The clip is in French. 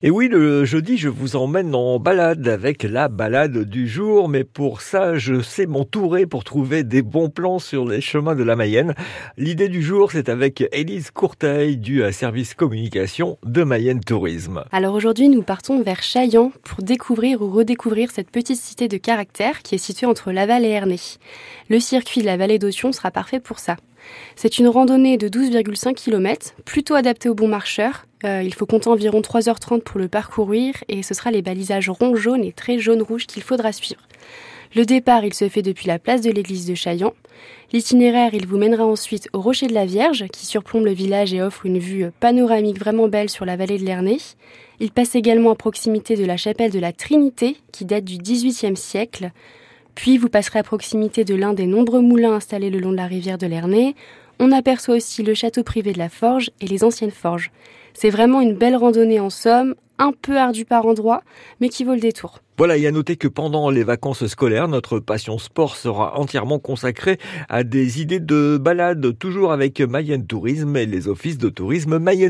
Et oui, le jeudi, je vous emmène en balade avec la balade du jour, mais pour ça, je sais m'entourer pour trouver des bons plans sur les chemins de la Mayenne. L'idée du jour, c'est avec Élise Courteil du service communication de Mayenne Tourisme. Alors aujourd'hui, nous partons vers Chaillan pour découvrir ou redécouvrir cette petite cité de caractère qui est située entre Laval et Ernée. Le circuit de la vallée d'Otion sera parfait pour ça. C'est une randonnée de 12,5 km, plutôt adaptée aux bons marcheurs. Euh, il faut compter environ 3h30 pour le parcourir et ce sera les balisages rond jaune et très jaune-rouge qu'il faudra suivre. Le départ, il se fait depuis la place de l'église de Chaillan. L'itinéraire, vous mènera ensuite au Rocher de la Vierge, qui surplombe le village et offre une vue panoramique vraiment belle sur la vallée de l'Ernée. Il passe également à proximité de la chapelle de la Trinité, qui date du XVIIIe siècle. Puis vous passerez à proximité de l'un des nombreux moulins installés le long de la rivière de l'Ernée. On aperçoit aussi le château privé de la Forge et les anciennes forges. C'est vraiment une belle randonnée en somme, un peu ardue par endroits, mais qui vaut le détour. Voilà, et à noter que pendant les vacances scolaires, notre passion sport sera entièrement consacrée à des idées de balade, toujours avec Mayenne Tourisme et les offices de tourisme mayennais.